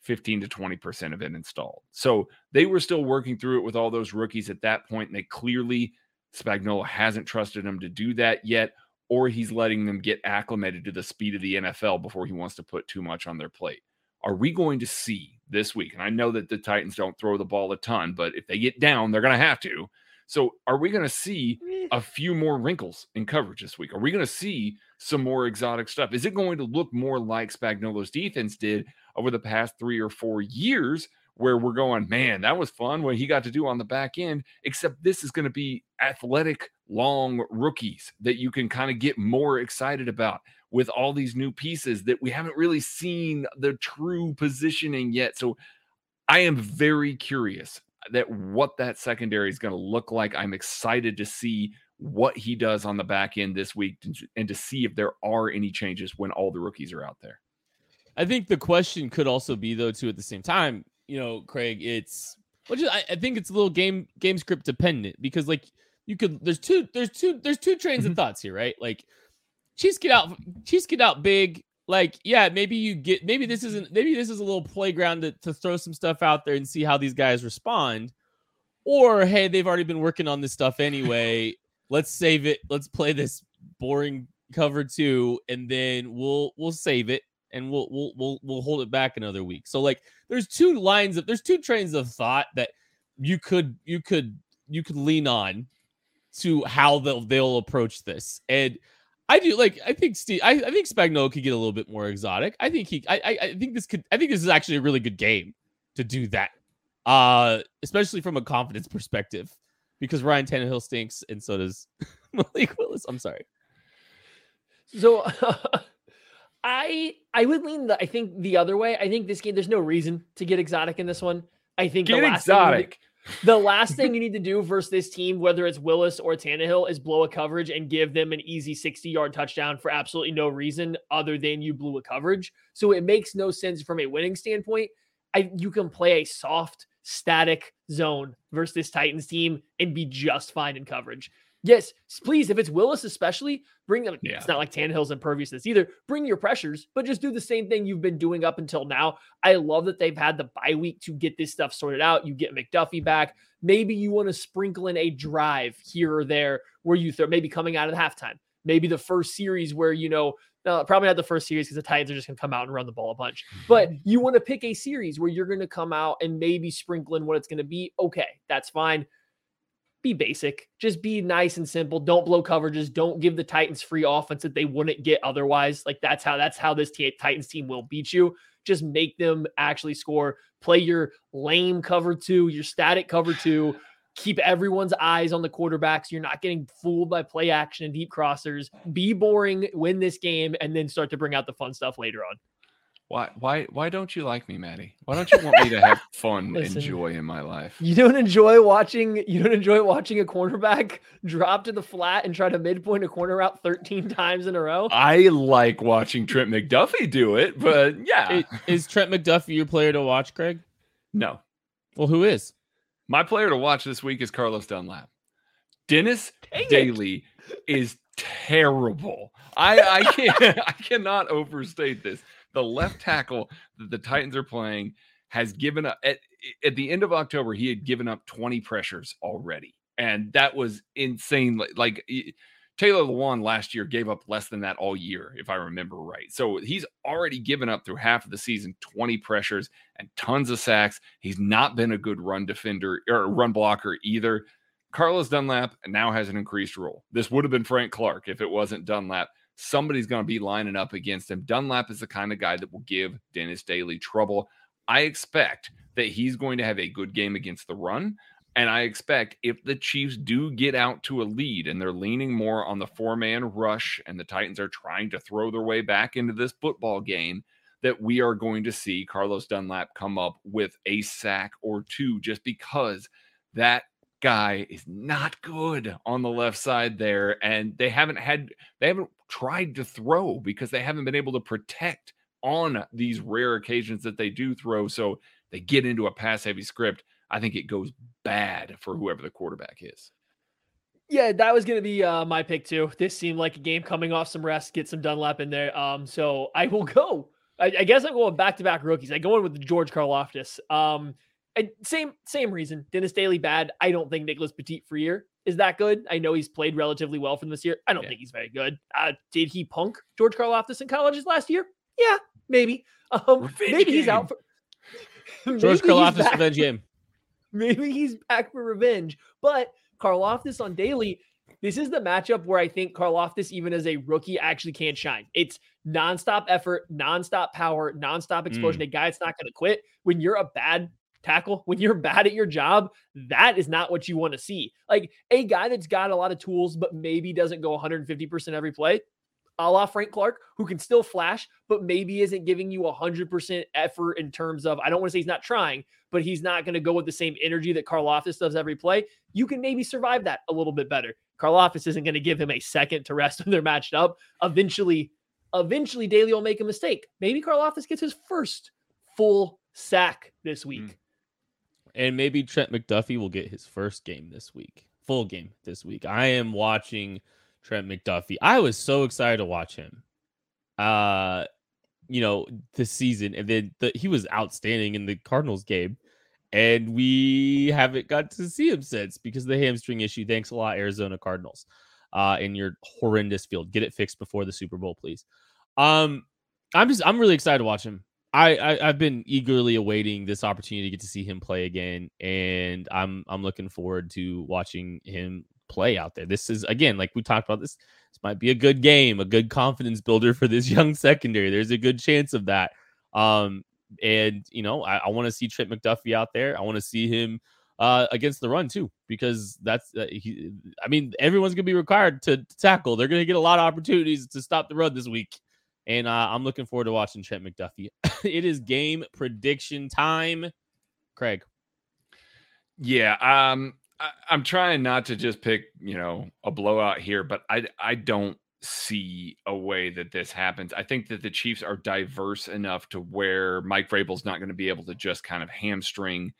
Speaker 4: 15 to 20% of it installed. So they were still working through it with all those rookies at that point, and they clearly Spagnuolo hasn't trusted them to do that yet, or he's letting them get acclimated to the speed of the NFL before he wants to put too much on their plate. Are we going to see this week? And I know that the Titans don't throw the ball a ton, but if they get down, they're going to have to. So are we going to see a few more wrinkles in coverage this week? Are we going to see some more exotic stuff? Is it going to look more like Spagnuolo's defense did over the past three or four years, where we're going, man, that was fun what he got to do on the back end, except this is going to be athletic, long rookies that you can kind of get more excited about with all these new pieces that we haven't really seen the true positioning yet. So I am very curious that what that secondary is going to look like. I'm excited to see what he does on the back end this week and, to see if there are any changes when all the rookies are out there.
Speaker 2: I think the question could also be though too at the same time, you know, Craig, it's which I, I think it's a little game game script dependent because like you could there's two there's two there's two trains of mm-hmm. thoughts here, right? Like Chiefs get out Chiefs get out big. Like, yeah, maybe you get maybe this isn't maybe this is a little playground to, to throw some stuff out there and see how these guys respond. Or hey, they've already been working on this stuff anyway. Let's save it. Let's play this boring cover two, and then we'll we'll save it and we'll we'll we'll we'll hold it back another week. So like there's two lines of there's two trains of thought that you could you could you could lean on to how they'll they'll approach this. And I do like I think Steve I, I think Spagnuolo could get a little bit more exotic. I think he I, I I think this could I think this is actually a really good game to do that. Uh especially from a confidence perspective. Because Ryan Tannehill stinks and so does Malik Willis. I'm sorry.
Speaker 3: So I I would lean the I think the other way. I think this game there's no reason to get exotic in this one. I think
Speaker 4: Get
Speaker 3: the last thing you
Speaker 4: exotic.
Speaker 3: The last thing you need to do versus this team, whether it's Willis or Tannehill, is blow a coverage and give them an easy 60 yard touchdown for absolutely no reason other than you blew a coverage. So it makes no sense from a winning standpoint. I you can play a soft, static zone versus this Titans team and be just fine in coverage. Yes, please, if it's Willis, especially, bring them.
Speaker 4: Yeah.
Speaker 3: It's not like Tannehill's impervious to this either. Bring your pressures, but just do the same thing you've been doing up until now. I love that they've had the bye week to get this stuff sorted out. You get McDuffie back. Maybe you want to sprinkle in a drive here or there where you throw, maybe coming out of the halftime. Maybe the first series where, you know, no, probably not the first series because the Titans are just going to come out and run the ball a bunch. Mm-hmm. But you want to pick a series where you're going to come out and maybe sprinkle in what it's going to be. Okay, that's fine. Be basic. Just be nice and simple. Don't blow coverages. Don't give the Titans free offense that they wouldn't get otherwise. Like that's how that's how this T- Titans team will beat you. Just make them actually score. Play your lame cover two, your static cover two. Keep everyone's eyes on the quarterbacks. You're not getting fooled by play action and deep crossers. Be boring, win this game, and then start to bring out the fun stuff later on.
Speaker 4: Why why why don't you like me, Maddie? Why don't you want me to have fun
Speaker 3: Listen.
Speaker 4: and joy in my life?
Speaker 3: You don't enjoy watching you don't enjoy watching a cornerback drop to the flat and try to midpoint a corner route 13 times in a row.
Speaker 4: I like watching Trent McDuffie do it, but yeah.
Speaker 2: I- Is Trent McDuffie your player to watch, Craig?
Speaker 4: no.
Speaker 2: Well, who is?
Speaker 4: My player to watch this week is Carlos Dunlap. Dennis
Speaker 3: Dang.
Speaker 4: Daly is terrible. I I can't I cannot overstate this. The left tackle that the Titans are playing has given up at, at the end of October, he had given up 20 pressures already. And that was insane. Like, Taylor Lewan last year gave up less than that all year, if I remember right. So he's already given up through half of the season 20 pressures and tons of sacks. He's not been a good run defender or run blocker either. Carlos Dunlap now has an increased role. This would have been Frank Clark if it wasn't Dunlap. Somebody's going to be lining up against him. Dunlap is the kind of guy that will give Dennis Daly trouble. I expect that he's going to have a good game against the run. And I expect if the Chiefs do get out to a lead and they're leaning more on the four man rush and the Titans are trying to throw their way back into this football game, that we are going to see Carlos Dunlap come up with a sack or two just because that guy is not good on the left side there. And they haven't had, they haven't tried to throw because they haven't been able to protect on these rare occasions that they do throw. So they get into a pass heavy script. I think it goes bad for whoever the quarterback is.
Speaker 3: Yeah, that was going to be uh, my pick too. This seemed like a game coming off some rest, get some Dunlap in there. Um, so I will go. I, I guess I'm going back to back rookies. I go in with George Karlaftis. Um, and same same reason. Dennis Daly bad. I don't think Nicholas Petit Frere is that good. I know he's played relatively well for this year. I don't
Speaker 2: Yeah.
Speaker 3: think he's very good. Uh, did he punk George Karlaftis in colleges last year? Yeah, maybe. Um, maybe he's out for
Speaker 2: George
Speaker 3: he's
Speaker 2: revenge game.
Speaker 3: maybe he's back for revenge. But Karlaftis on Daly, this is the matchup where I think Karlaftis, even as a rookie, actually can't shine. It's nonstop effort, nonstop power, nonstop explosion. A guy that's not going to quit. When you're a bad tackle, when you're bad at your job, that is not what you want to see. Like a guy that's got a lot of tools, but maybe doesn't go 150% every play. A la Frank Clark, who can still flash, but maybe isn't giving you 100% effort in terms of, I don't want to say he's not trying, but he's not going to go with the same energy that Karlaftis does every play. You can maybe survive that a little bit better. Karlaftis isn't going to give him a second to rest when they're matched up. Eventually, eventually Daly will make a mistake. Maybe Karlaftis gets his first full sack this hmm. week.
Speaker 2: And maybe Trent McDuffie will get his first game this week, full game this week. I am watching Trent McDuffie. I was so excited to watch him. Uh, you know, this season, and then the, he was outstanding in the Cardinals game, and we haven't got to see him since because of the hamstring issue. Thanks a lot, Arizona Cardinals. Uh, in your horrendous field, get it fixed before the Super Bowl, please. Um, I'm just I'm really excited to watch him. I, I I've been eagerly awaiting this opportunity to get to see him play again, and I'm I'm looking forward to watching him play out there. This is again, like we talked about this. This might be a good game, a good confidence builder for this young secondary. There's a good chance of that. Um, and you know, I, I want to see Trent McDuffie out there. I want to see him uh against the run too, because that's uh, he. I mean, everyone's gonna be required to, to tackle. They're gonna get a lot of opportunities to stop the run this week. And uh, I'm looking forward to watching Trent McDuffie. it is game prediction time. Craig.
Speaker 4: Yeah, um, I, I'm trying not to just pick, you know, a blowout here, but I I don't see a way that this happens. I think that the Chiefs are diverse enough to where Mike Vrabel's not going to be able to just kind of hamstring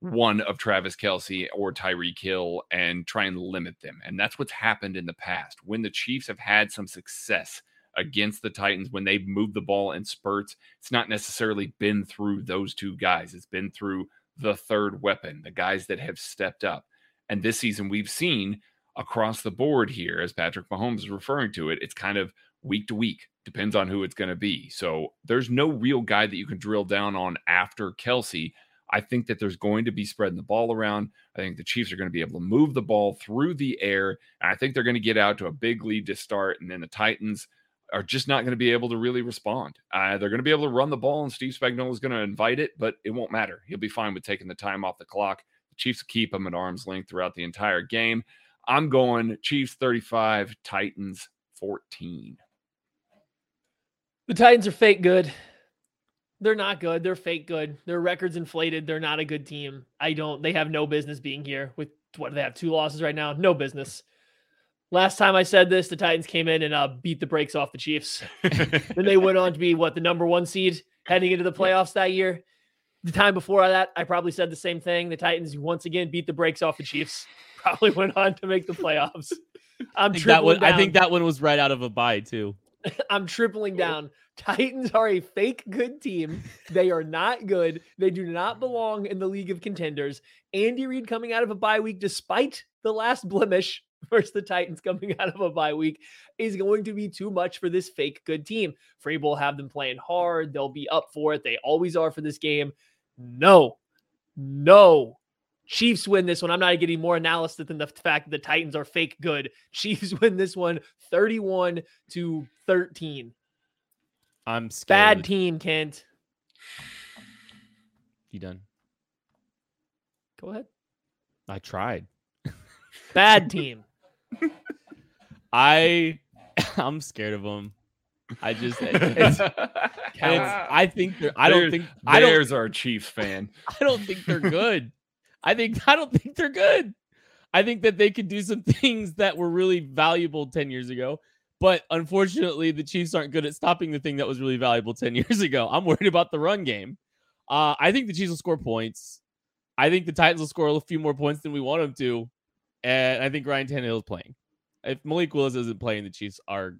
Speaker 4: one of Travis Kelce or Tyreek Hill and try and limit them. And that's what's happened in the past. When the Chiefs have had some success against the Titans, when they've moved the ball in spurts, it's not necessarily been through those two guys. It's been through the third weapon, the guys that have stepped up. And this season, we've seen across the board here, as Patrick Mahomes is referring to it, it's kind of week to week, depends on who it's going to be. So there's no real guy that you can drill down on after Kelce. I think that there's going to be spreading the ball around. I think the Chiefs are going to be able to move the ball through the air. And I think they're going to get out to a big lead to start. And then the Titans are just not going to be able to really respond. Uh, they're going to be able to run the ball, and Steve Spagnuolo is going to invite it, but it won't matter. He'll be fine with taking the time off the clock. The Chiefs keep him at arm's length throughout the entire game. I'm going Chiefs 35, Titans 14.
Speaker 3: The Titans are fake good. They're not good. They're fake good. Their records inflated. They're not a good team. I don't. They have no business being here. With what do they have? Two losses right now. No business. Last time I said this, the Titans came in and uh, beat the brakes off the Chiefs. then they went on to be what the number one seed heading into the playoffs that year. The time before that, I probably said the same thing. The Titans once again beat the brakes off the Chiefs. Probably went on to make the playoffs. I'm
Speaker 2: I think that one.
Speaker 3: tripling
Speaker 2: I think that one was right out of a bye too.
Speaker 3: I'm tripling down. Titans are a fake good team. They are not good. They do not belong in the league of contenders. Andy Reid coming out of a bye week, despite the last blemish versus the Titans coming out of a bye week, is going to be too much for this fake good team. Vrabel will have them playing hard. They'll be up for it. They always are for this game. No, no. Chiefs win this one. I'm not getting more analysis than the fact that the Titans are fake good. Chiefs win this one 31 to 13.
Speaker 2: I'm scared.
Speaker 3: Bad team, Kent.
Speaker 2: You done?
Speaker 3: Go ahead.
Speaker 2: I tried.
Speaker 3: Bad team.
Speaker 2: I I'm scared of them. I just it's, it's, I think they're I don't
Speaker 4: There's-
Speaker 2: think I don't
Speaker 4: There's our Chiefs fan.
Speaker 2: I don't think they're good. I think I don't think they're good. I think that they could do some things that were really valuable 10 years ago. But unfortunately, the Chiefs aren't good at stopping the thing that was really valuable 10 years ago. I'm worried about the run game. Uh, I think the Chiefs will score points. I think the Titans will score a few more points than we want them to. And I think Ryan Tannehill is playing. If Malik Willis isn't playing, the Chiefs are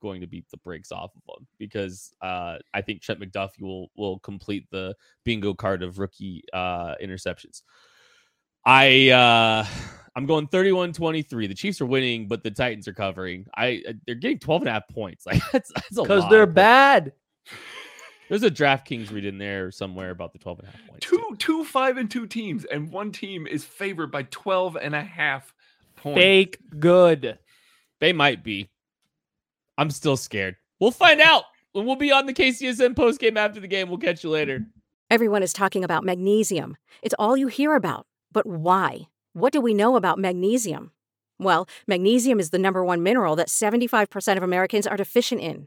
Speaker 2: going to beat the brakes off of them because uh, I think Trent McDuffie will will complete the bingo card of rookie uh, interceptions. I uh, I'm going 31-23. The Chiefs are winning, but the Titans are covering. I uh, they're getting 12 and a half points. Like that's, that's a
Speaker 3: Because they're bad.
Speaker 2: There's a DraftKings read in there somewhere about the 12 and a half points. too.
Speaker 4: Two, two, five, and two teams, and one team is favored by 12 and a half points.
Speaker 3: Fake good.
Speaker 2: They might be. I'm still scared. We'll find out. when We'll be on the KCSN post game after the game. We'll catch you later.
Speaker 7: Everyone is talking about magnesium. It's all you hear about. But why? What do we know about magnesium? Well, magnesium is the number one mineral that 75% of Americans are deficient in.